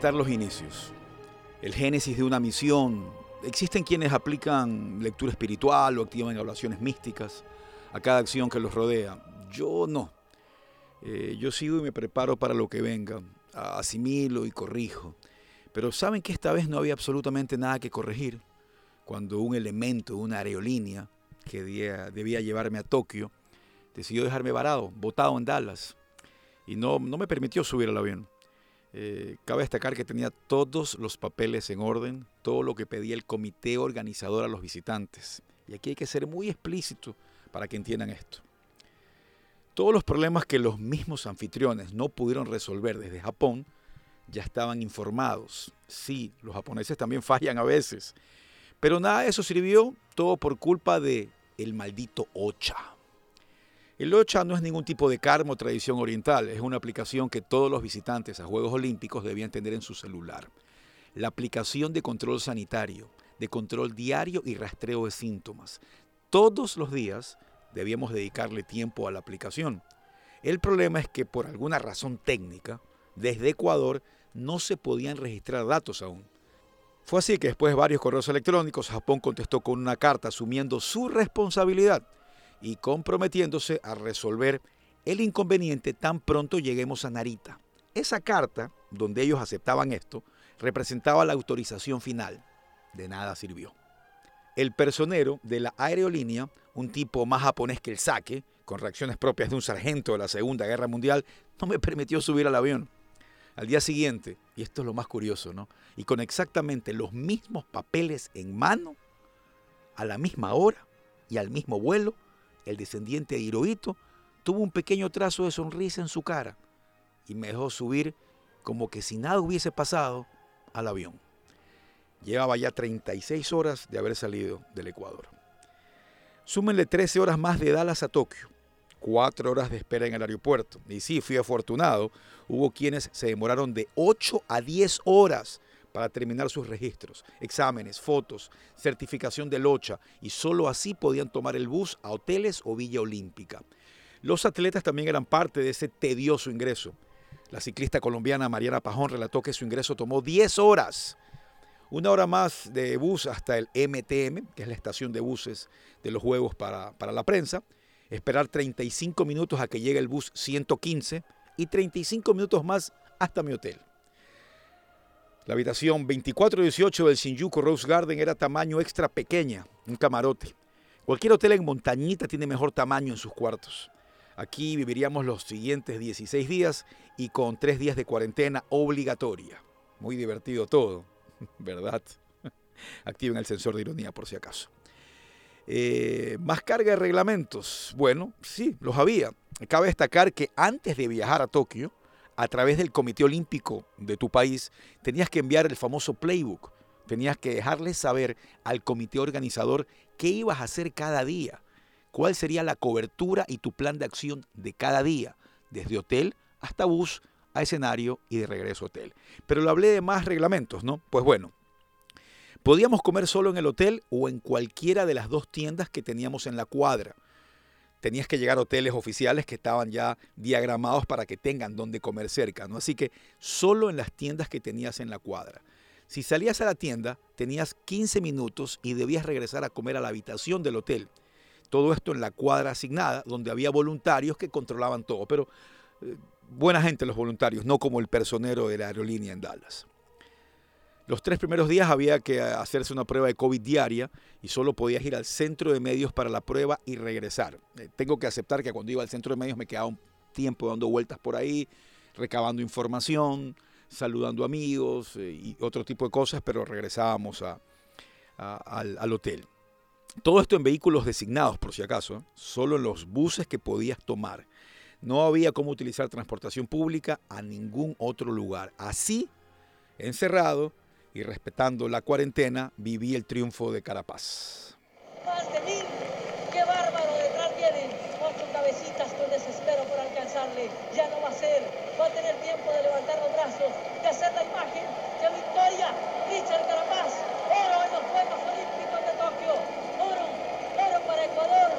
interpretar los inicios, el génesis de una misión. Existen quienes aplican lectura espiritual o activan evaluaciones místicas a cada acción que los rodea. Yo no. Eh, yo sigo y me preparo para lo que venga. Asimilo y corrijo. Pero saben que esta vez no había absolutamente nada que corregir. Cuando un elemento, una aerolínea que debía, llevarme a Tokio, decidió dejarme varado, botado en Dallas. Y no, no me permitió subir al avión. Eh, cabe destacar que tenía todos los papeles en orden, todo lo que pedía el comité organizador a los visitantes. Y aquí hay que ser muy explícito para que entiendan esto. Todos los problemas que los mismos anfitriones no pudieron resolver desde Japón ya estaban informados. Sí, los japoneses también fallan a veces. Pero nada de eso sirvió, todo por culpa de el maldito Ocha. El Ocha no es ningún tipo de karma o tradición oriental, es una aplicación que todos los visitantes a Juegos Olímpicos debían tener en su celular. La aplicación de control sanitario, de control diario y rastreo de síntomas. Todos los días debíamos dedicarle tiempo a la aplicación. El problema es que por alguna razón técnica, desde Ecuador no se podían registrar datos aún. Fue así que después de varios correos electrónicos, Japón contestó con una carta asumiendo su responsabilidad y comprometiéndose a resolver el inconveniente tan pronto lleguemos a Narita. Esa carta, donde ellos aceptaban esto, representaba la autorización final. De nada sirvió. El personero de la aerolínea, un tipo más japonés que el saque, con reacciones propias de un sargento de la Segunda Guerra Mundial, no me permitió subir al avión. Al día siguiente, y esto es lo más curioso, ¿no? Y con exactamente los mismos papeles en mano, a la misma hora y al mismo vuelo, el descendiente de Hirohito, tuvo un pequeño trazo de sonrisa en su cara y me dejó subir como que si nada hubiese pasado al avión. Llevaba ya 36 horas de haber salido del Ecuador. Súmenle 13 horas más de Dallas a Tokio, 4 horas de espera en el aeropuerto. Y sí, fui afortunado, hubo quienes se demoraron de 8 a 10 horas para terminar sus registros, exámenes, fotos, certificación de locha y solo así podían tomar el bus a hoteles o Villa Olímpica. Los atletas también eran parte de ese tedioso ingreso. La ciclista colombiana Mariana Pajón relató que su ingreso tomó 10 horas. Una hora más de bus hasta el MTM, que es la estación de buses de los Juegos para, para la prensa. Esperar 35 minutos a que llegue el bus 115 y 35 minutos más hasta mi hotel. La habitación 2418 del Shinjuku Rose Garden era tamaño extra pequeña, un camarote. Cualquier hotel en montañita tiene mejor tamaño en sus cuartos. Aquí viviríamos los siguientes 16 días y con 3 días de cuarentena obligatoria. Muy divertido todo, ¿verdad? Activen el sensor de ironía por si acaso. Eh, más carga de reglamentos. Bueno, sí, los había. Cabe destacar que antes de viajar a Tokio, a través del Comité Olímpico de tu país, tenías que enviar el famoso playbook. Tenías que dejarle saber al comité organizador qué ibas a hacer cada día, cuál sería la cobertura y tu plan de acción de cada día, desde hotel hasta bus, a escenario y de regreso a hotel. Pero lo hablé de más reglamentos, ¿no? Pues bueno, podíamos comer solo en el hotel o en cualquiera de las dos tiendas que teníamos en la cuadra tenías que llegar a hoteles oficiales que estaban ya diagramados para que tengan donde comer cerca, ¿no? Así que solo en las tiendas que tenías en la cuadra. Si salías a la tienda, tenías 15 minutos y debías regresar a comer a la habitación del hotel. Todo esto en la cuadra asignada, donde había voluntarios que controlaban todo, pero eh, buena gente los voluntarios, no como el personero de la aerolínea en Dallas. Los tres primeros días había que hacerse una prueba de COVID diaria y solo podías ir al centro de medios para la prueba y regresar. Eh, tengo que aceptar que cuando iba al centro de medios me quedaba un tiempo dando vueltas por ahí, recabando información, saludando amigos eh, y otro tipo de cosas, pero regresábamos al, hotel. Todo esto en vehículos designados, por si acaso, ¿eh? solo en los buses que podías tomar. No había cómo utilizar transportación pública a ningún otro lugar. Así, encerrado, y respetando la cuarentena, viví el triunfo de Carapaz. Mil, qué bárbaro, detrás vienen ocho cabecitas con desespero por alcanzarle. Ya no va a ser, va a tener tiempo de levantar los brazos, de hacer la imagen de victoria. Richard Carapaz, oro en los Juegos Olímpicos de Tokio, oro, oro para Ecuador,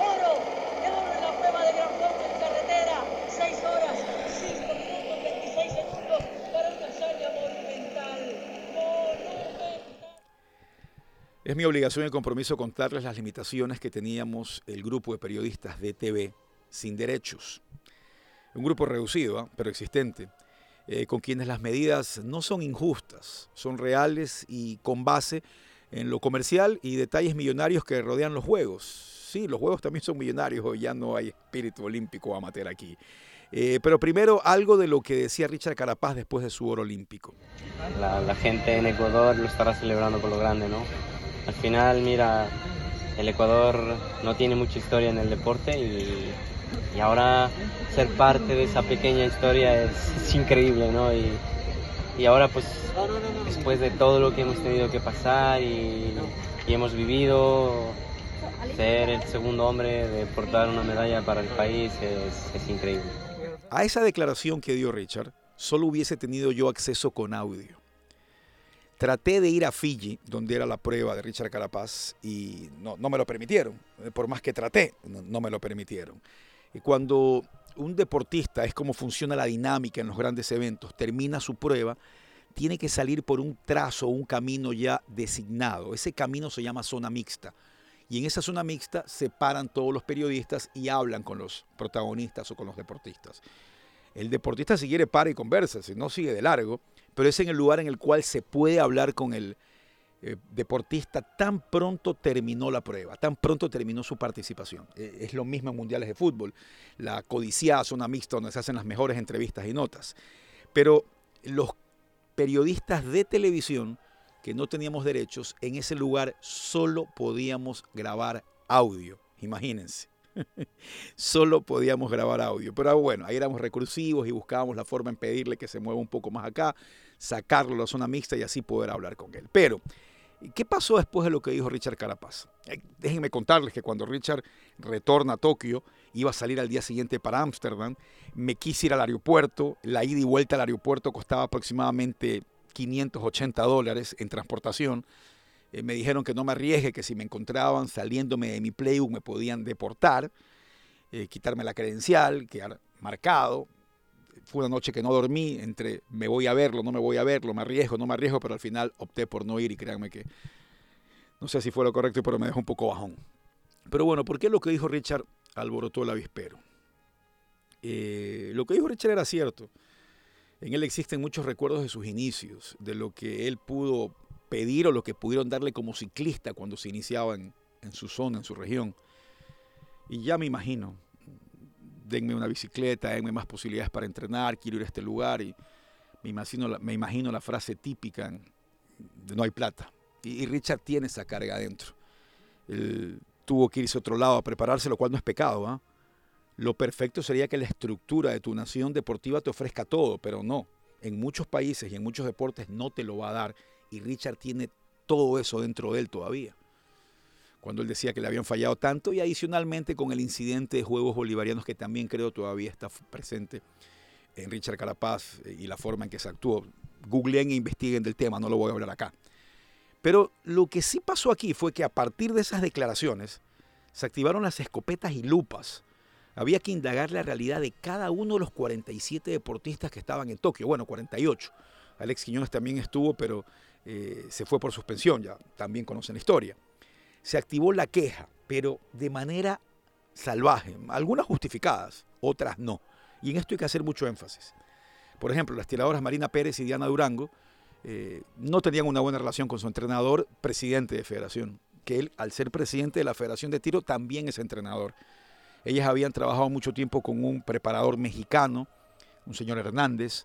oro, oro en la prueba de gran fondo en carretera, seis horas, cinco minutos, 26 segundos para una hazaña monumental. Es mi obligación y compromiso contarles las limitaciones que teníamos el grupo de periodistas de TV sin derechos. Un grupo reducido, ¿ah? pero existente, eh, con quienes las medidas no son injustas, son reales y con base en lo comercial y detalles millonarios que rodean los juegos. Sí, los juegos también son millonarios, ya no hay espíritu olímpico amateur aquí. Eh, pero primero algo de lo que decía Richard Carapaz después de su oro olímpico. La gente en Ecuador lo estará celebrando por lo grande, ¿no? Al final, mira, el Ecuador no tiene mucha historia en el deporte y, y ahora ser parte de esa pequeña historia es, increíble, ¿no? Y, y, ahora pues después de todo lo que hemos tenido que pasar y, y hemos vivido, ser el segundo hombre de portar una medalla para el país es, es increíble. A esa declaración que dio Richard, solo hubiese tenido yo acceso con audio. Traté de ir a Fiji, donde era la prueba de Richard Carapaz, y no, no me lo permitieron. Por más que traté, no, no, me lo permitieron. Y cuando un deportista, es como funciona la dinámica en los grandes eventos, termina su prueba, tiene que salir por un trazo, un camino ya designado. Ese camino se llama zona mixta. Y en esa zona mixta se paran todos los periodistas y hablan con los protagonistas o con los deportistas. El deportista si quiere para y conversa, si no sigue de largo, pero es en el lugar en el cual se puede hablar con el eh, deportista tan pronto terminó la prueba, tan pronto terminó su participación. Eh, es lo mismo en mundiales de fútbol, la codiciada zona mixta donde se hacen las mejores entrevistas y notas. Pero los periodistas de televisión que no teníamos derechos, en ese lugar solo podíamos grabar audio, imagínense. Solo podíamos grabar audio. Pero bueno, ahí éramos recursivos y buscábamos la forma en pedirle que se mueva un poco más acá, sacarlo a la zona mixta y así poder hablar con él. Pero, ¿qué pasó después de lo que dijo Richard Carapaz? Eh, déjenme contarles que cuando Richard retorna a Tokio, iba a salir al día siguiente para Ámsterdam, me quise ir al aeropuerto, la ida y vuelta al aeropuerto costaba aproximadamente 580 dólares en transportación eh, me dijeron que no me arriesgue, que si me encontraban saliéndome de mi playbook me podían deportar, eh, quitarme la credencial, quedar marcado. Fue una noche que no dormí entre me voy a verlo, no me voy a verlo, me arriesgo, no me arriesgo, pero al final opté por no ir y créanme que no sé si fue lo correcto, pero me dejó un poco bajón. Pero bueno, ¿por qué lo que dijo Richard alborotó el avispero? Eh, lo que dijo Richard era cierto. En él existen muchos recuerdos de sus inicios, de lo que él pudo pedir o lo que pudieron darle como ciclista cuando se iniciaba en, en su zona, en su región. Y ya me imagino, denme una bicicleta, denme más posibilidades para entrenar, quiero ir a este lugar y me imagino, la frase típica no hay plata. Y, y Richard tiene esa carga adentro. Él tuvo que irse a otro lado a prepararse, lo cual no es pecado. ¿eh? Lo perfecto sería que la estructura de tu nación deportiva te ofrezca todo, pero no. En muchos países y en muchos deportes no te lo va a dar y Richard tiene todo eso dentro de él todavía. Cuando él decía que le habían fallado tanto y adicionalmente con el incidente de Juegos Bolivarianos que también creo todavía está presente en Richard Carapaz eh, y la forma en que se actuó. Googleen e investiguen del tema, no lo voy a hablar acá. Pero lo que sí pasó aquí fue que a partir de esas declaraciones se activaron las escopetas y lupas. Había que indagar la realidad de cada uno de los 47 deportistas que estaban en Tokio. Bueno, 48. Alex Quiñones también estuvo, pero eh, se fue por suspensión, ya también conocen la historia. Se activó la queja, pero de manera salvaje, algunas justificadas, otras no. Y en esto hay que hacer mucho énfasis. Por ejemplo, las tiradoras Marina Pérez y Diana Durango eh, no tenían una buena relación con su entrenador, presidente de federación, que él, al ser presidente de la Federación de Tiro, también es entrenador. Ellas habían trabajado mucho tiempo con un preparador mexicano, un señor Hernández,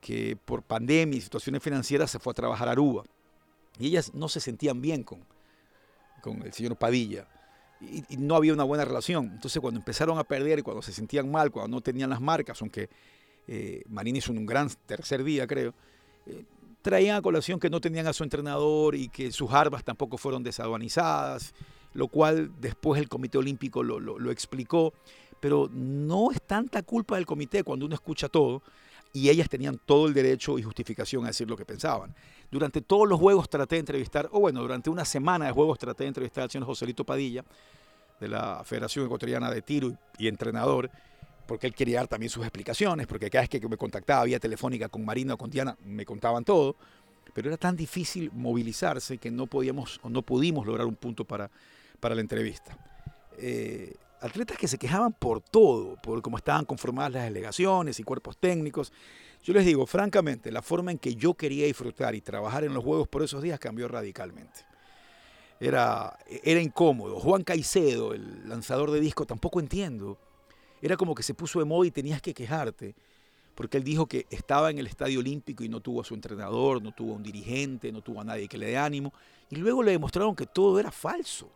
que por pandemia y situaciones financieras se fue a trabajar a Aruba. Y ellas no se sentían bien con, con el señor Padilla. Y, no había una buena relación. Entonces cuando empezaron a perder y cuando se sentían mal, cuando no tenían las marcas, aunque eh, Marín hizo un gran tercer día, creo, eh, traían a colación que no tenían a su entrenador y que sus armas tampoco fueron desaduanizadas, lo cual después el Comité Olímpico lo, lo explicó. Pero no es tanta culpa del comité cuando uno escucha todo, y ellas tenían todo el derecho y justificación a decir lo que pensaban. Durante todos los juegos traté de entrevistar, o bueno, durante una semana de juegos traté de entrevistar al señor Joselito Padilla, de la Federación Ecuatoriana de Tiro y, entrenador, porque él quería dar también sus explicaciones, porque cada vez que me contactaba vía telefónica con Marina o con Diana, me contaban todo, pero era tan difícil movilizarse que no podíamos o no pudimos lograr un punto para, para la entrevista. Eh, atletas que se quejaban por todo, por cómo estaban conformadas las delegaciones y cuerpos técnicos. Yo les digo, francamente, la forma en que yo quería disfrutar y trabajar en los Juegos por esos días cambió radicalmente. Era, era incómodo. Juan Caicedo, el lanzador de disco, tampoco entiendo. Era como que se puso de moda y tenías que quejarte porque él dijo que estaba en el Estadio Olímpico y no tuvo a su entrenador, no tuvo a un dirigente, no tuvo a nadie que le dé ánimo, y luego le demostraron que todo era falso,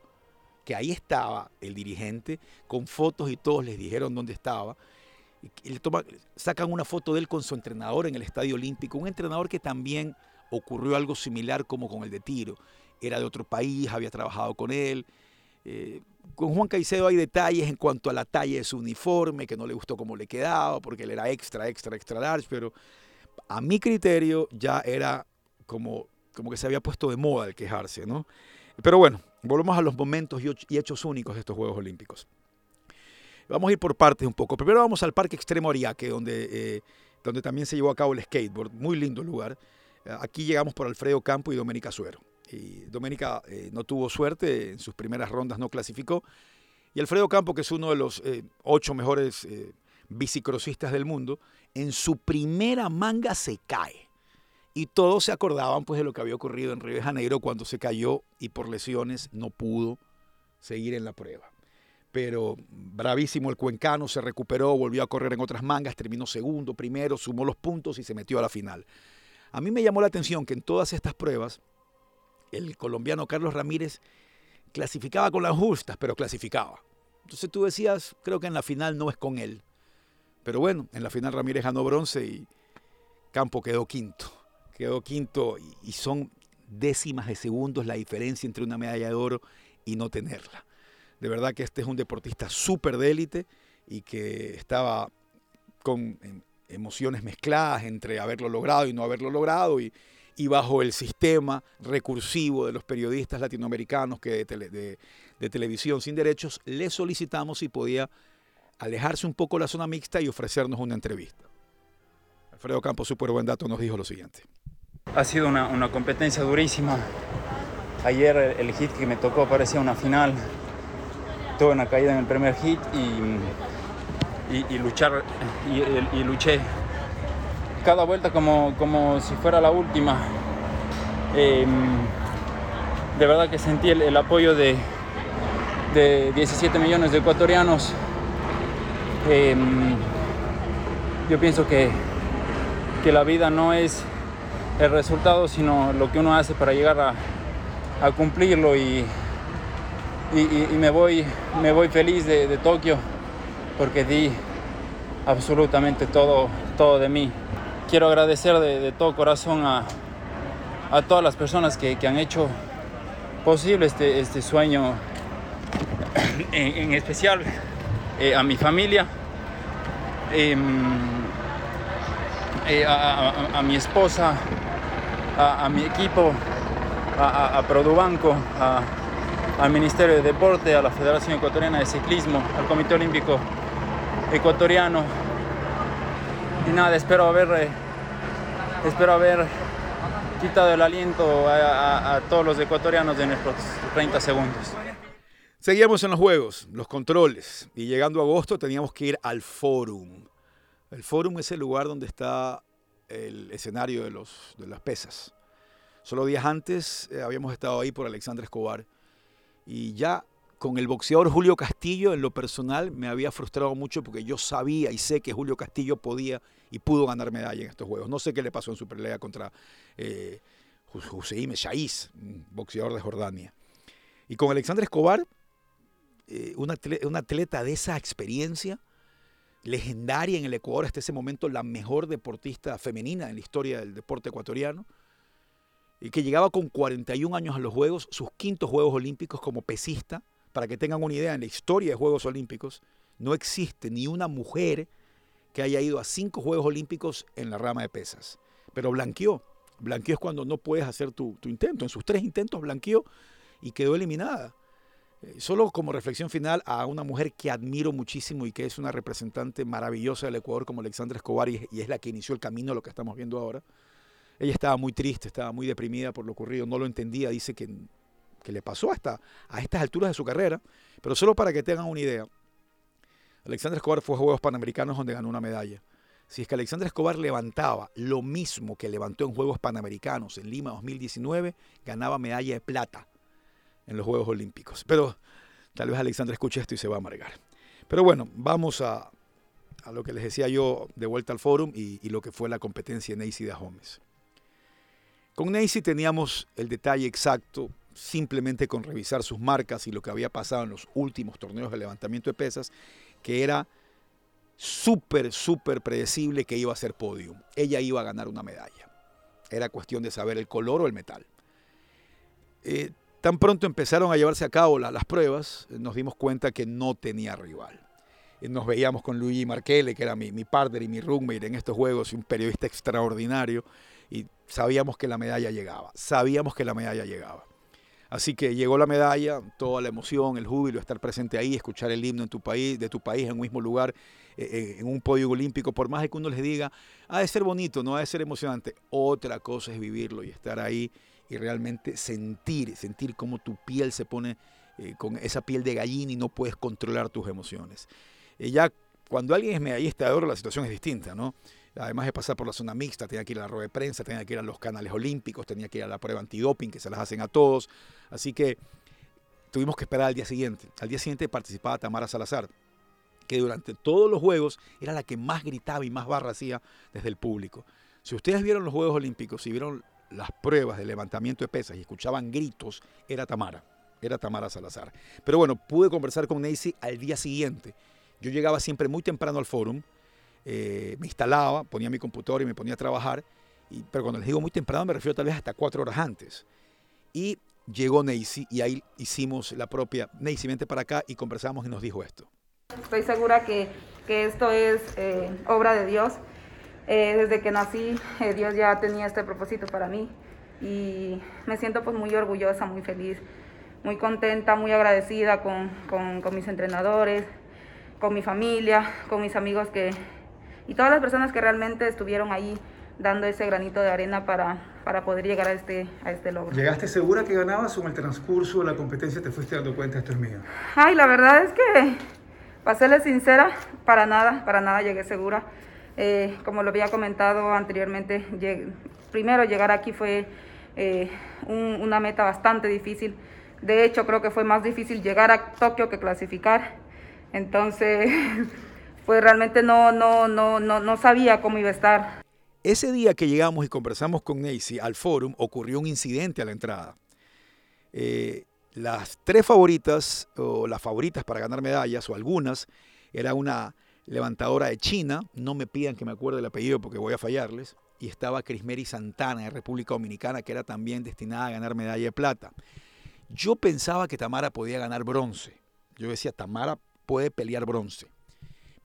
que ahí estaba el dirigente con fotos y todos les dijeron dónde estaba. Sacan una foto de él con su entrenador en el Estadio Olímpico, un entrenador que también ocurrió algo similar como con el de Tiro. Era de otro país, había trabajado con él. Eh, con Juan Caicedo hay detalles en cuanto a la talla de su uniforme, que no le gustó cómo le quedaba, porque él era extra, extra, extra large, pero a mi criterio ya era como, como que se había puesto de moda el quejarse, ¿no? Pero bueno, volvemos a los momentos y hechos únicos de estos Juegos Olímpicos. Vamos a ir por partes un poco. Primero vamos al Parque Extremo Ariake, donde, eh, donde también se llevó a cabo el skateboard. Muy lindo lugar. Aquí llegamos por Alfredo Campo y Doménica Suero. Y Doménica eh, no tuvo suerte, en sus primeras rondas no clasificó. Y Alfredo Campo, que es uno de los eh, ocho mejores eh, bicicrossistas del mundo, en su primera manga se cae. Y todos se acordaban pues, de lo que había ocurrido en Río de Janeiro cuando se cayó y por lesiones no pudo seguir en la prueba. Pero bravísimo el cuencano, se recuperó, volvió a correr en otras mangas, terminó segundo, primero, sumó los puntos y se metió a la final. A mí me llamó la atención que en todas estas pruebas el colombiano Carlos Ramírez clasificaba con las justas, pero clasificaba. Entonces tú decías, creo que en la final no es con él. Pero bueno, en la final Ramírez ganó bronce y Campo quedó quinto. Quedó quinto y son décimas de segundos la diferencia entre una medalla de oro y no tenerla. De verdad que este es un deportista súper de élite y que estaba con emociones mezcladas entre haberlo logrado y no haberlo logrado y, bajo el sistema recursivo de los periodistas latinoamericanos que de, televisión sin derechos, le solicitamos si podía alejarse un poco de la zona mixta y ofrecernos una entrevista. Alfredo Campos, súper buen dato, nos dijo lo siguiente. Ha sido una, competencia durísima. Ayer el hit que me tocó parecía una final. Tuve una caída en el primer hit y, luchar y luché cada vuelta como, como si fuera la última. Em, de verdad que sentí el, apoyo de, de, 17 millones de ecuatorianos. Em, yo pienso que, que la vida no es el resultado, sino lo que uno hace para llegar a, a cumplirlo y, y, me, voy, me voy feliz de, de Tokio porque di absolutamente todo, todo de mí. Quiero agradecer de, todo corazón a, todas las personas que, han hecho posible este, este sueño, en, especial eh, a mi familia, em, eh, a, mi esposa, a, mi equipo, a, Produbanco, al Ministerio de Deporte, a la Federación Ecuatoriana de Ciclismo, al Comité Olímpico Ecuatoriano, y nada, espero haber, eh, espero haber quitado el aliento a, todos los ecuatorianos de nuestros 30 segundos. Seguíamos en los juegos, los controles, y llegando a agosto teníamos que ir al Forum. El Forum es el lugar donde está el escenario de, los, de las pesas. Solo días antes eh, habíamos estado ahí por Alexandre Escobar y ya con el boxeador Julio Castillo, en lo personal, me había frustrado mucho porque yo sabía y sé que Julio Castillo podía y pudo ganar medalla en estos juegos. No sé qué le pasó en su pelea contra eh, Hussein Shaiz, boxeador de Jordania. Y con Alexandra Escobar, eh, una, atleta de esa experiencia, legendaria en el Ecuador hasta ese momento, la mejor deportista femenina en la historia del deporte ecuatoriano, y que llegaba con 41 años a los Juegos, sus quintos Juegos Olímpicos como pesista, para que tengan una idea, en la historia de Juegos Olímpicos no existe ni una mujer que haya ido a cinco Juegos Olímpicos en la rama de pesas. Pero blanqueó. Blanqueó es cuando no puedes hacer tu, intento. En sus tres intentos blanqueó y quedó eliminada. Eh, solo como reflexión final a una mujer que admiro muchísimo y que es una representante maravillosa del Ecuador como Alexandra Escobar y, es la que inició el camino lo que estamos viendo ahora. Ella estaba muy triste, estaba muy deprimida por lo ocurrido, no lo entendía, dice que, que le pasó hasta a estas alturas de su carrera, pero solo para que tengan una idea. Alexandra Escobar fue a Juegos Panamericanos donde ganó una medalla. Si es que Alexandra Escobar levantaba lo mismo que levantó en Juegos Panamericanos en Lima 2019, ganaba medalla de plata en los Juegos Olímpicos. Pero tal vez Alexandra escuche esto y se va a amargar. Pero bueno, vamos a, a lo que les decía yo de vuelta al fórum y, lo que fue la competencia en de Gómez. Con Neisy teníamos el detalle exacto simplemente con revisar sus marcas y lo que había pasado en los últimos torneos de levantamiento de pesas, que era súper, súper predecible que iba a ser podium. Ella iba a ganar una medalla. Era cuestión de saber el color o el metal. Eh, tan pronto empezaron a llevarse a cabo la, las pruebas, nos dimos cuenta que no tenía rival. Eh, nos veíamos con Luigi Marchele, que era mi, mi partner y mi roommate en estos juegos, un periodista extraordinario, y sabíamos que la medalla llegaba, sabíamos que la medalla llegaba. Así que llegó la medalla, toda la emoción, el júbilo, estar presente ahí, escuchar el himno en tu país, de tu país en un mismo lugar, eh, eh, en un podio olímpico, por más que uno les diga, ha de ser bonito, no ha de ser emocionante. Otra cosa es vivirlo y estar ahí y realmente sentir, sentir cómo tu piel se pone eh, con esa piel de gallina y no puedes controlar tus emociones. Eh, ya cuando alguien es medallista de oro, la situación es distinta, ¿no? Además de pasar por la zona mixta, tenía que ir a la rueda de prensa, tenía que ir a los canales olímpicos, tenía que ir a la prueba antidoping que se las hacen a todos. Así que tuvimos que esperar al día siguiente. Al día siguiente participaba Tamara Salazar, que durante todos los Juegos era la que más gritaba y más barra hacía desde el público. Si ustedes vieron los Juegos Olímpicos y vieron las pruebas de levantamiento de pesas y escuchaban gritos, era Tamara, era Tamara Salazar. Pero bueno, pude conversar con Nancy al día siguiente. Yo llegaba siempre muy temprano al fórum, eh, me instalaba, ponía mi computador y me ponía a trabajar, y, pero cuando les digo muy temprano me refiero tal vez hasta cuatro horas antes. Y llegó Neisy y ahí hicimos la propia, Neisy, vente para acá y conversamos y nos dijo esto. Estoy segura que, que esto es eh, obra de Dios. Eh, desde que nací, eh, Dios ya tenía este propósito para mí y me siento pues muy orgullosa, muy feliz, muy contenta, muy agradecida con, con, con mis entrenadores, con mi familia, con mis amigos que, y todas las personas que realmente estuvieron ahí dando ese granito de arena para, para poder llegar a este, a este logro. ¿Llegaste segura que ganabas o en el transcurso de la competencia te fuiste dando cuenta esto es mío? Ay, la verdad es que, para serles sincera, para nada, para nada llegué segura. Eh, como lo había comentado anteriormente, primero llegar aquí fue eh, un, una meta bastante difícil. De hecho, creo que fue más difícil llegar a Tokio que clasificar. Entonces, pues realmente no, no, no, no, no sabía cómo iba a estar. Ese día que llegamos y conversamos con Nancy al forum, ocurrió un incidente a la entrada. Eh, las tres favoritas, o las favoritas para ganar medallas, o algunas, era una levantadora de China, no me pidan que me acuerde el apellido porque voy a fallarles, y estaba Crismeri Santana de República Dominicana, que era también destinada a ganar medalla de plata. Yo pensaba que Tamara podía ganar bronce. Yo decía, Tamara puede pelear bronce.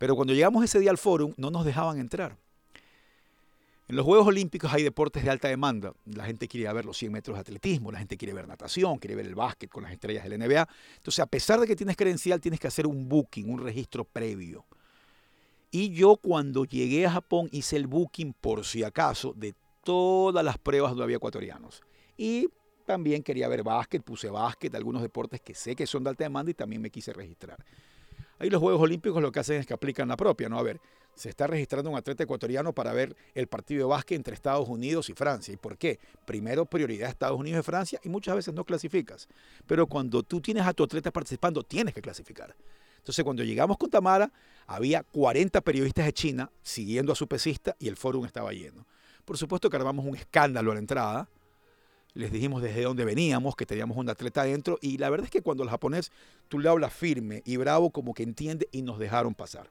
Pero cuando llegamos ese día al fórum, no nos dejaban entrar. En los Juegos Olímpicos hay deportes de alta demanda. La gente quiere ver los 100 metros de atletismo, la gente quiere ver natación, quiere ver el básquet con las estrellas del NBA. Entonces, a pesar de que tienes credencial, tienes que hacer un booking, un registro previo. Y yo cuando llegué a Japón hice el booking, por si acaso, de todas las pruebas donde había ecuatorianos. Y también quería ver básquet, puse básquet, algunos deportes que sé que son de alta demanda y también me quise registrar. Ahí los Juegos Olímpicos lo que hacen es que aplican la propia, ¿no? A ver, se está registrando un atleta ecuatoriano para ver el partido de básquet entre Estados Unidos y Francia. ¿Y por qué? Primero, prioridad Estados Unidos y Francia y muchas veces no clasificas. Pero cuando tú tienes a tu atleta participando, tienes que clasificar. Entonces, cuando llegamos con Tamara, había 40 periodistas de China siguiendo a su pesista y el fórum estaba lleno. Por supuesto que armamos un escándalo a la entrada. Les dijimos desde dónde veníamos, que teníamos un atleta adentro. Y la verdad es que cuando el japonés, tú le hablas firme y bravo, como que entiende, y nos dejaron pasar.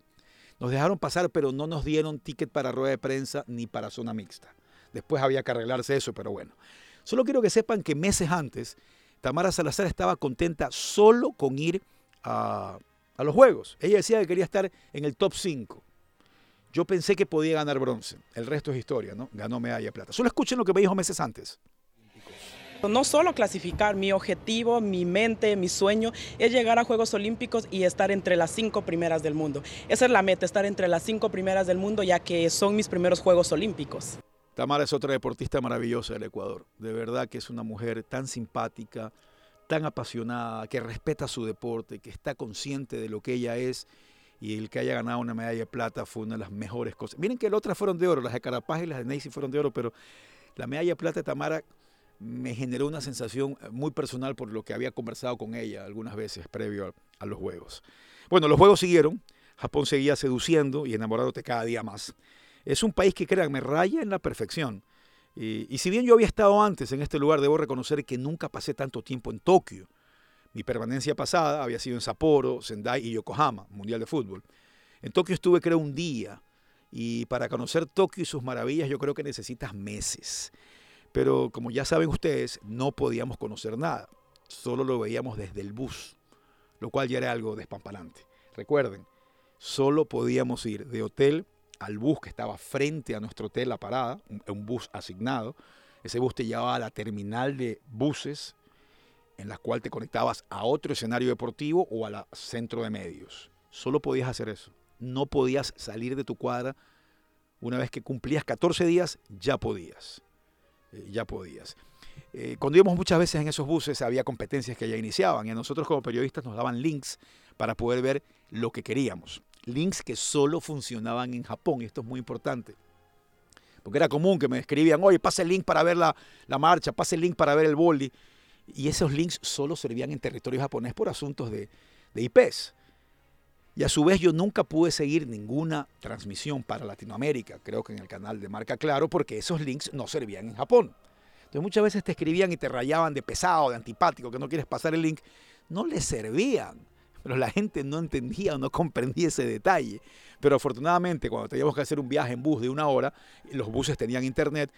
Nos dejaron pasar, pero no nos dieron ticket para rueda de prensa ni para zona mixta. Después había que arreglarse eso, pero bueno. Solo quiero que sepan que meses antes, Tamara Salazar estaba contenta solo con ir a, los Juegos. Ella decía que quería estar en el top 5. Yo pensé que podía ganar bronce. El resto es historia, ¿no? Ganó medalla de plata. Solo escuchen lo que me dijo meses antes. No solo clasificar, mi objetivo, mi mente, mi sueño es llegar a Juegos Olímpicos y estar entre las cinco primeras del mundo. Esa es la meta, estar entre las cinco primeras del mundo ya que son mis primeros Juegos Olímpicos. Tamara es otra deportista maravillosa del Ecuador. De verdad que es una mujer tan simpática, tan apasionada, que respeta su deporte, que está consciente de lo que ella es y el que haya ganado una medalla de plata fue una de las mejores cosas. Miren que las otras fueron de oro, las de Carapaz y las de Neisy fueron de oro, pero la medalla de plata de Tamara me generó una sensación muy personal por lo que había conversado con ella algunas veces previo a, los Juegos. Bueno, los Juegos siguieron, Japón seguía seduciendo y enamorándote cada día más. Es un país que, créanme, raya en la perfección. Y, si bien yo había estado antes en este lugar, debo reconocer que nunca pasé tanto tiempo en Tokio. Mi permanencia pasada había sido en Sapporo, Sendai y Yokohama, Mundial de Fútbol. En Tokio estuve creo un día y para conocer Tokio y sus maravillas yo creo que necesitas meses. Pero como ya saben ustedes, no podíamos conocer nada. Solo lo veíamos desde el bus, lo cual ya era algo despampanante. Recuerden, solo podíamos ir de hotel al bus que estaba frente a nuestro hotel, la parada, un bus asignado. Ese bus te llevaba a la terminal de buses en la cual te conectabas a otro escenario deportivo o al centro de medios. Solo podías hacer eso. No podías salir de tu cuadra. Una vez que cumplías 14 días, ya podías. Eh, ya podías. Eh, cuando íbamos muchas veces en esos buses, había competencias que ya iniciaban y a nosotros como periodistas nos daban links para poder ver lo que queríamos. Links que solo funcionaban en Japón y esto es muy importante. Porque era común que me escribían, oye, pase el link para ver la, la marcha, pase el link para ver el boli y esos links solo servían en territorio japonés por asuntos de, de IPs. Y a su vez yo nunca pude seguir ninguna transmisión para Latinoamérica, creo que en el canal de Marca Claro, porque esos links no servían en Japón. Entonces muchas veces te escribían y te rayaban de pesado, de antipático, que no quieres pasar el link. No les servían, pero la gente no entendía o no comprendía ese detalle. Pero afortunadamente cuando teníamos que hacer un viaje en bus de una hora, los buses tenían internet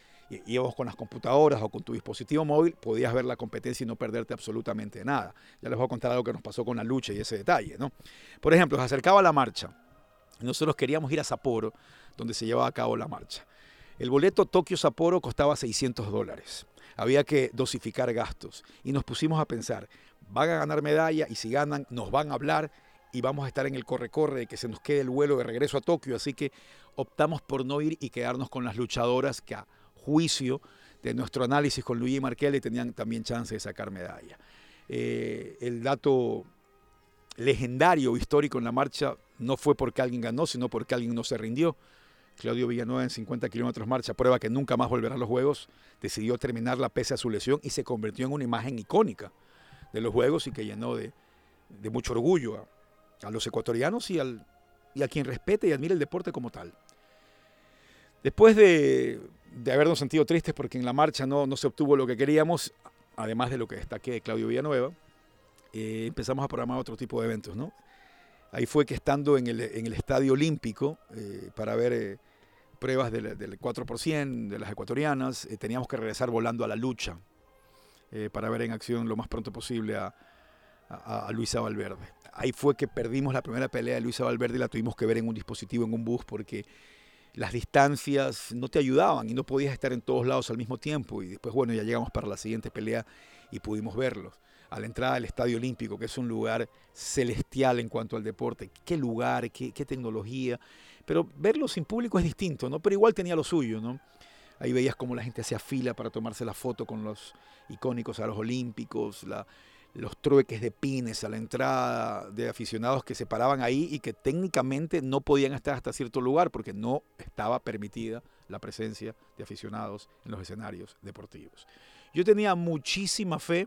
íbamos con las computadoras o con tu dispositivo móvil, podías ver la competencia y no perderte absolutamente nada. Ya les voy a contar algo que nos pasó con la lucha y ese detalle. ¿no? Por ejemplo, se acercaba la marcha. Nosotros queríamos ir a Sapporo, donde se llevaba a cabo la marcha. El boleto Tokio-Sapporo costaba 600 dólares. Había que dosificar gastos. Y nos pusimos a pensar, van a ganar medalla y si ganan nos van a hablar y vamos a estar en el corre-corre de que se nos quede el vuelo de regreso a Tokio. Así que optamos por no ir y quedarnos con las luchadoras que a juicio de nuestro análisis con Luigi Markelli tenían también chance de sacar medalla. Eh, el dato legendario histórico en la marcha no fue porque alguien ganó, sino porque alguien no se rindió. Claudio Villanueva en 50 kilómetros marcha, prueba que nunca más volverá a los Juegos, decidió terminarla pese a su lesión y se convirtió en una imagen icónica de los Juegos y que llenó de, de mucho orgullo a, a los ecuatorianos y, al, y a quien respete y admire el deporte como tal. Después de de habernos sentido tristes porque en la marcha no, no se obtuvo lo que queríamos, además de lo que destaqué de Claudio Villanueva, eh, empezamos a programar otro tipo de eventos. ¿no? Ahí fue que estando en el, en el Estadio Olímpico eh, para ver eh, pruebas del, del 4% de las ecuatorianas, teníamos que regresar volando a la lucha para ver en acción lo más pronto posible a, a, a, Luisa Valverde. Ahí fue que perdimos la primera pelea de Luisa Valverde y la tuvimos que ver en un dispositivo, en un bus, porque las distancias no te ayudaban y no podías estar en todos lados al mismo tiempo. Y después, bueno, ya llegamos para la siguiente pelea y pudimos verlos. A la entrada del Estadio Olímpico, que es un lugar celestial en cuanto al deporte. Qué lugar, qué, qué tecnología. Pero verlo sin público es distinto, ¿no? Pero igual tenía lo suyo, ¿no? Ahí veías cómo la gente hacía fila para tomarse la foto con los icónicos a los Olímpicos, los trueques de pines a la entrada de aficionados que se paraban ahí y que técnicamente no podían estar hasta cierto lugar porque no estaba permitida la presencia de aficionados en los escenarios deportivos. Yo tenía muchísima fe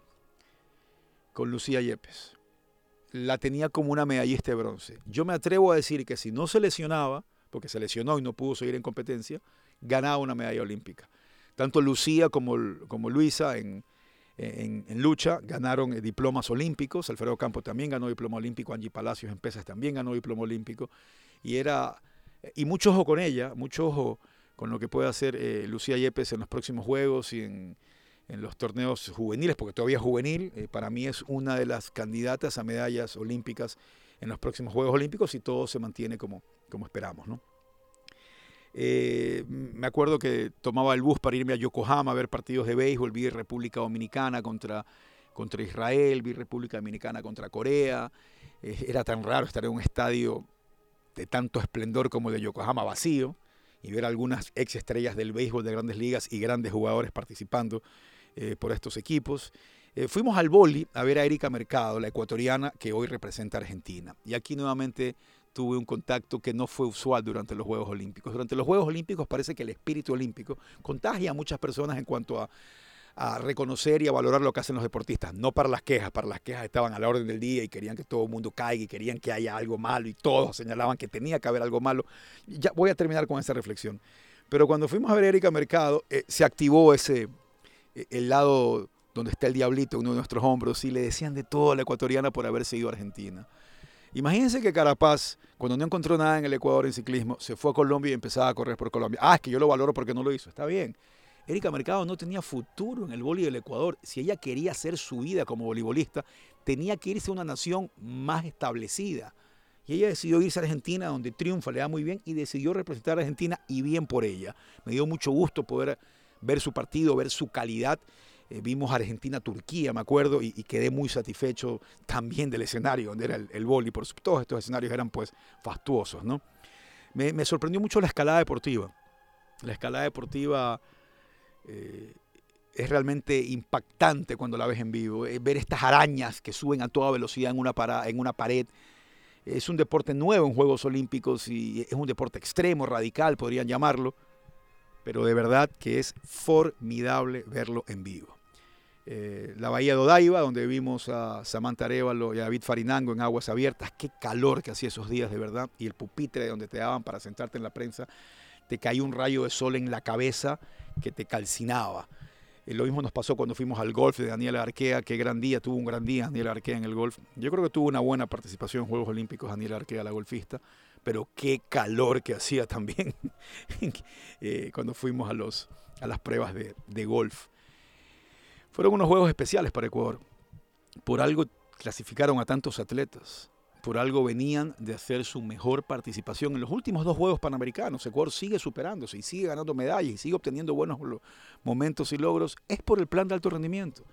con Lucía Yepes. La tenía como una medallista de bronce. Yo me atrevo a decir que si no se lesionaba, porque se lesionó y no pudo seguir en competencia, ganaba una medalla olímpica. Tanto Lucía como, como Luisa en, en, en, lucha, ganaron eh, diplomas olímpicos, Alfredo Campo también ganó diploma olímpico, Angie Palacios en pesas también ganó diploma olímpico, y era, y mucho ojo con ella, mucho ojo con lo que puede hacer eh, Lucía Yepes en los próximos Juegos y en, en los torneos juveniles, porque todavía es juvenil, eh, para mí es una de las candidatas a medallas olímpicas en los próximos Juegos Olímpicos y todo se mantiene como, como esperamos, ¿no? Eh, me acuerdo que tomaba el bus para irme a Yokohama a ver partidos de béisbol, vi República Dominicana contra, contra Israel, vi República Dominicana contra Corea. Eh, era tan raro estar en un estadio de tanto esplendor como el de Yokohama vacío. y ver algunas ex estrellas del béisbol de grandes ligas y grandes jugadores participando eh, por estos equipos. Fuimos al boli a ver a Erika Mercado, la ecuatoriana que hoy representa a Argentina. Y aquí nuevamente tuve un contacto que no fue usual durante los Juegos Olímpicos. Durante los Juegos Olímpicos parece que el espíritu olímpico contagia a muchas personas en cuanto a, a reconocer y a valorar lo que hacen los deportistas, no para las quejas, para las quejas estaban a la orden del día y querían que todo el mundo caiga y querían que haya algo malo y todos señalaban que tenía que haber algo malo. Ya voy a terminar con esa reflexión. Pero cuando fuimos a ver a Erika Mercado, eh, se activó ese, eh, el lado donde está el diablito, uno de nuestros hombros, y le decían de todo a la ecuatoriana por haberse ido a Argentina. Imagínense que Carapaz, cuando no encontró nada en el Ecuador en ciclismo, se fue a Colombia y empezaba a correr por Colombia. Ah, es que yo lo valoro porque no lo hizo. Está bien. Erika Mercado no tenía futuro en el vóley del Ecuador. Si ella quería hacer su vida como voleibolista, tenía que irse a una nación más establecida. Y ella decidió irse a Argentina, donde triunfa, le da muy bien, y decidió representar a Argentina y bien por ella. Me dio mucho gusto poder ver su partido, ver su calidad. Eh, vimos Argentina-Turquía, me acuerdo, y, quedé muy satisfecho también del escenario, donde era el, el vóley. Por todos estos escenarios eran pues fastuosos, ¿no? Me, me sorprendió mucho la escalada deportiva. La escalada deportiva eh, es realmente impactante cuando la ves en vivo. Eh, ver estas arañas que suben a toda velocidad en una, para, en una pared. Es un deporte nuevo en Juegos Olímpicos y es un deporte extremo, radical, podrían llamarlo. Pero de verdad que es formidable verlo en vivo. Eh, la bahía de Odaiba, donde vimos a Samantha Arevalo y a David Farinango en aguas abiertas. Qué calor que hacía esos días, de verdad. Y el pupitre donde te daban para sentarte en la prensa, te caía un rayo de sol en la cabeza que te calcinaba. Eh, lo mismo nos pasó cuando fuimos al golf de Daniela Arquea, qué gran día, tuvo un gran día Daniela Arquea en el golf. Yo creo que tuvo una buena participación en Juegos Olímpicos Daniela Arquea, la golfista, pero qué calor que hacía también eh, cuando fuimos a, los, a las pruebas de, de golf. Fueron unos Juegos especiales para Ecuador. Por algo clasificaron a tantos atletas por algo venían de hacer su mejor participación en los últimos dos Juegos Panamericanos. Ecuador sigue superándose y sigue ganando medallas y sigue obteniendo buenos momentos y logros. Es por el plan de alto rendimiento,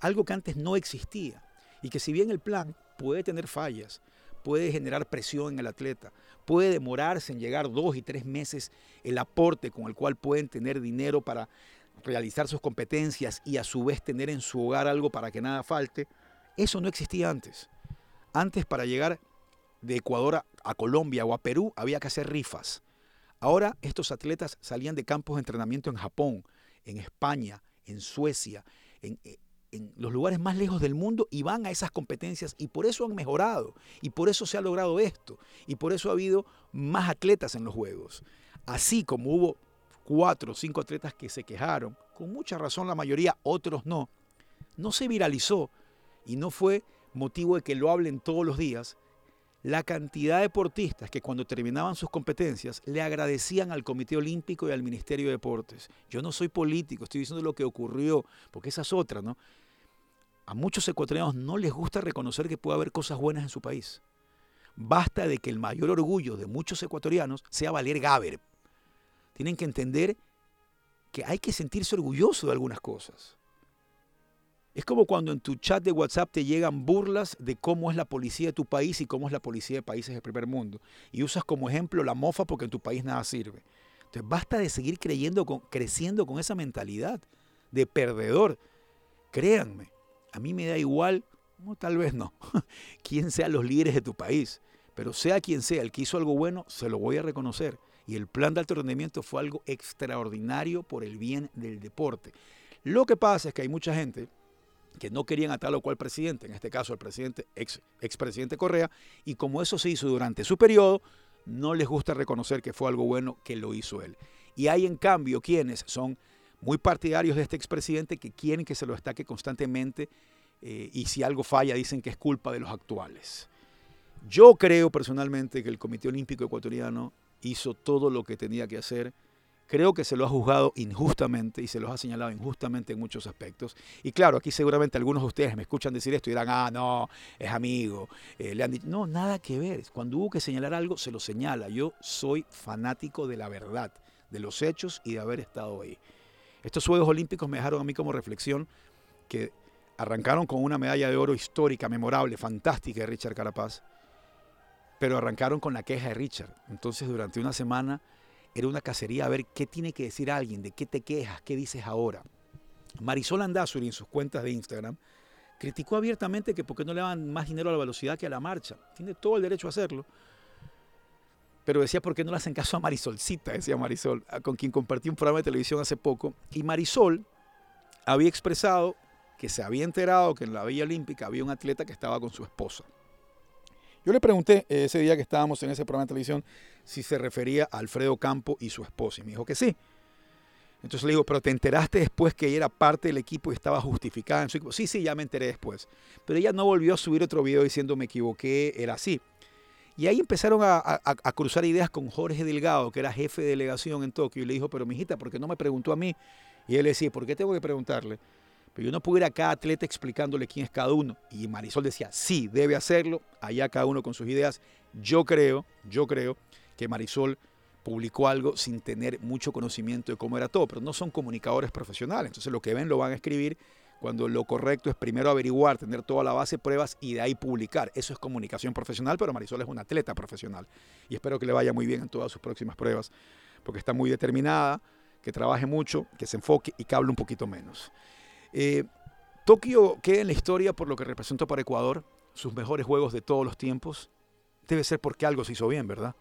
algo que antes no existía y que si bien el plan puede tener fallas, puede generar presión en el atleta, puede demorarse en llegar dos y tres meses el aporte con el cual pueden tener dinero para realizar sus competencias y a su vez tener en su hogar algo para que nada falte, eso no existía antes. Antes para llegar de Ecuador a, Colombia o a Perú había que hacer rifas. Ahora estos atletas salían de campos de entrenamiento en Japón, en España, en Suecia, en, en, los lugares más lejos del mundo y van a esas competencias y por eso han mejorado y por eso se ha logrado esto y por eso ha habido más atletas en los Juegos. Así como hubo cuatro o cinco atletas que se quejaron, con mucha razón la mayoría, otros no, no se viralizó y no fue motivo de que lo hablen todos los días, la cantidad de deportistas que cuando terminaban sus competencias le agradecían al Comité Olímpico y al Ministerio de Deportes. Yo no soy político, estoy diciendo lo que ocurrió, porque esa es otra, ¿no? A muchos ecuatorianos no les gusta reconocer que puede haber cosas buenas en su país. Basta de que el mayor orgullo de muchos ecuatorianos sea valer Gaber. Tienen que entender que hay que sentirse orgulloso de algunas cosas. Es como cuando en tu chat de WhatsApp te llegan burlas de cómo es la policía de tu país y cómo es la policía de países del primer mundo. Y usas como ejemplo la mofa porque en tu país nada sirve. Entonces basta de seguir creyendo creciendo con esa mentalidad de perdedor. Créanme, a mí me da igual, no, tal vez no, quién sean los líderes de tu país. Pero sea quien sea, el que hizo algo bueno, se lo voy a reconocer. Y el plan de alto rendimiento fue algo extraordinario por el bien del deporte. Lo que pasa es que hay mucha gente que no querían a tal o cual presidente, en este caso el presidente, ex, expresidente Correa, y como eso se hizo durante su periodo, no les gusta reconocer que fue algo bueno que lo hizo él. Y hay en cambio quienes son muy partidarios de este expresidente que quieren que se lo destaque constantemente eh, y si algo falla dicen que es culpa de los actuales. Yo creo personalmente que el Comité Olímpico Ecuatoriano hizo todo lo que tenía que hacer creo que se lo ha juzgado injustamente y se los ha señalado injustamente en muchos aspectos. Y claro, aquí seguramente algunos de ustedes me escuchan decir esto y dirán, ah, no, es amigo. Eh, le han dicho, no, nada que ver. Cuando hubo que señalar algo, se lo señala. Yo soy fanático de la verdad, de los hechos y de haber estado ahí. Estos Juegos Olímpicos me dejaron a mí como reflexión que arrancaron con una medalla de oro histórica, memorable, fantástica de Richard Carapaz, pero arrancaron con la queja de Richard. Entonces durante una semana era una cacería a ver qué tiene que decir alguien, de qué te quejas, qué dices ahora. Marisol Andazuri en sus cuentas de Instagram criticó abiertamente que por qué no le daban más dinero a la velocidad que a la marcha. Tiene todo el derecho a hacerlo. Pero decía por qué no le hacen caso a Marisolcita, decía Marisol, con quien compartí un programa de televisión hace poco. Y Marisol había expresado que se había enterado que en la Villa Olímpica había un atleta que estaba con su esposa. Yo le pregunté ese día que estábamos en ese programa de televisión si se refería a Alfredo Campo y su esposa. Y me dijo que sí. Entonces le digo, pero te enteraste después que ella era parte del equipo y estaba justificada en su equipo. Sí, sí, ya me enteré después. Pero ella no volvió a subir otro video diciendo me equivoqué, era así. Y ahí empezaron a, cruzar ideas con Jorge Delgado, que era jefe de delegación en Tokio, y le dijo, pero mijita, ¿por qué no me preguntó a mí? Y él decía, ¿por qué tengo que preguntarle? Pero yo no puedo ir a cada atleta explicándole quién es cada uno. Y Marisol decía, sí, debe hacerlo, allá cada uno con sus ideas. Yo creo, yo creo que Marisol publicó algo sin tener mucho conocimiento de cómo era todo, pero no son comunicadores profesionales, entonces lo que ven lo van a escribir cuando lo correcto es primero averiguar, tener toda la base pruebas y de ahí publicar. Eso es comunicación profesional, pero Marisol es una atleta profesional y espero que le vaya muy bien en todas sus próximas pruebas, porque está muy determinada, que trabaje mucho, que se enfoque y que hable un poquito menos. Eh, Tokio queda en la historia por lo que representó para Ecuador, sus mejores juegos de todos los tiempos. Debe ser porque algo se hizo bien, ¿verdad?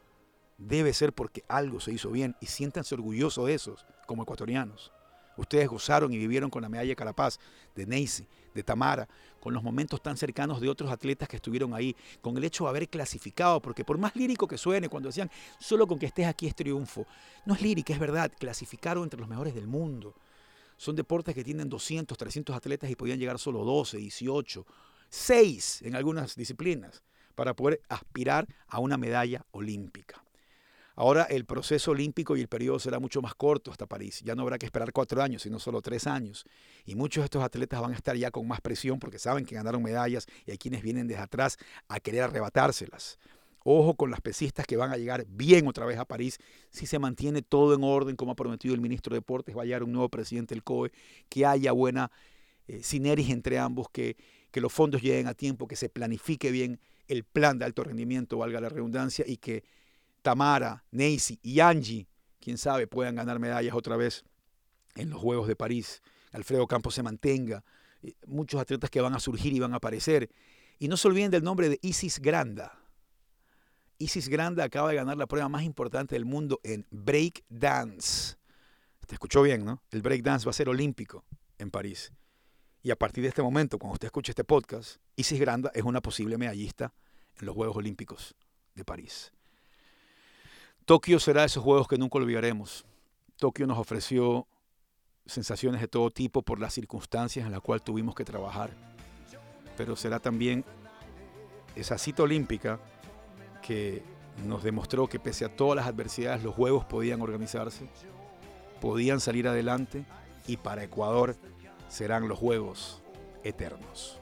debe ser porque algo se hizo bien y siéntanse orgullosos de esos como ecuatorianos. Ustedes gozaron y vivieron con la medalla de Carapaz, de Neisy, de Tamara, con los momentos tan cercanos de otros atletas que estuvieron ahí, con el hecho de haber clasificado, porque por más lírico que suene cuando decían, solo con que estés aquí es triunfo, no es lírica, es verdad, clasificaron entre los mejores del mundo. Son deportes que tienen 200, 300 atletas y podían llegar solo 12, 18, 6 en algunas disciplinas para poder aspirar a una medalla olímpica. Ahora el proceso olímpico y el periodo será mucho más corto hasta París. Ya no habrá que esperar cuatro años, sino solo tres años. Y muchos de estos atletas van a estar ya con más presión porque saben que ganaron medallas y hay quienes vienen desde atrás a querer arrebatárselas. Ojo con las pesistas que van a llegar bien otra vez a París si se mantiene todo en orden, como ha prometido el ministro de Deportes, va a llegar un nuevo presidente del COE, que haya buena eh, sinergia entre ambos, que, los fondos lleguen a tiempo, que se planifique bien el plan de alto rendimiento, valga la redundancia, y que Tamara, Neisy y Angie, quién sabe, puedan ganar medallas otra vez en los Juegos de París. Alfredo Campos se mantenga. Eh, muchos atletas que van a surgir y van a aparecer. Y no se olviden del nombre de Isis Granda. Isis Granda acaba de ganar la prueba más importante del mundo en break dance. Te escuchó bien, ¿no? El break dance va a ser olímpico en París. Y a partir de este momento, cuando usted escuche este podcast, Isis Granda es una posible medallista en los Juegos Olímpicos de París. Tokio será de esos juegos que nunca olvidaremos. Tokio nos ofreció sensaciones de todo tipo por las circunstancias en las cuales tuvimos que trabajar, pero será también esa cita olímpica que nos demostró que pese a todas las adversidades los juegos podían organizarse, podían salir adelante y para Ecuador serán los juegos eternos.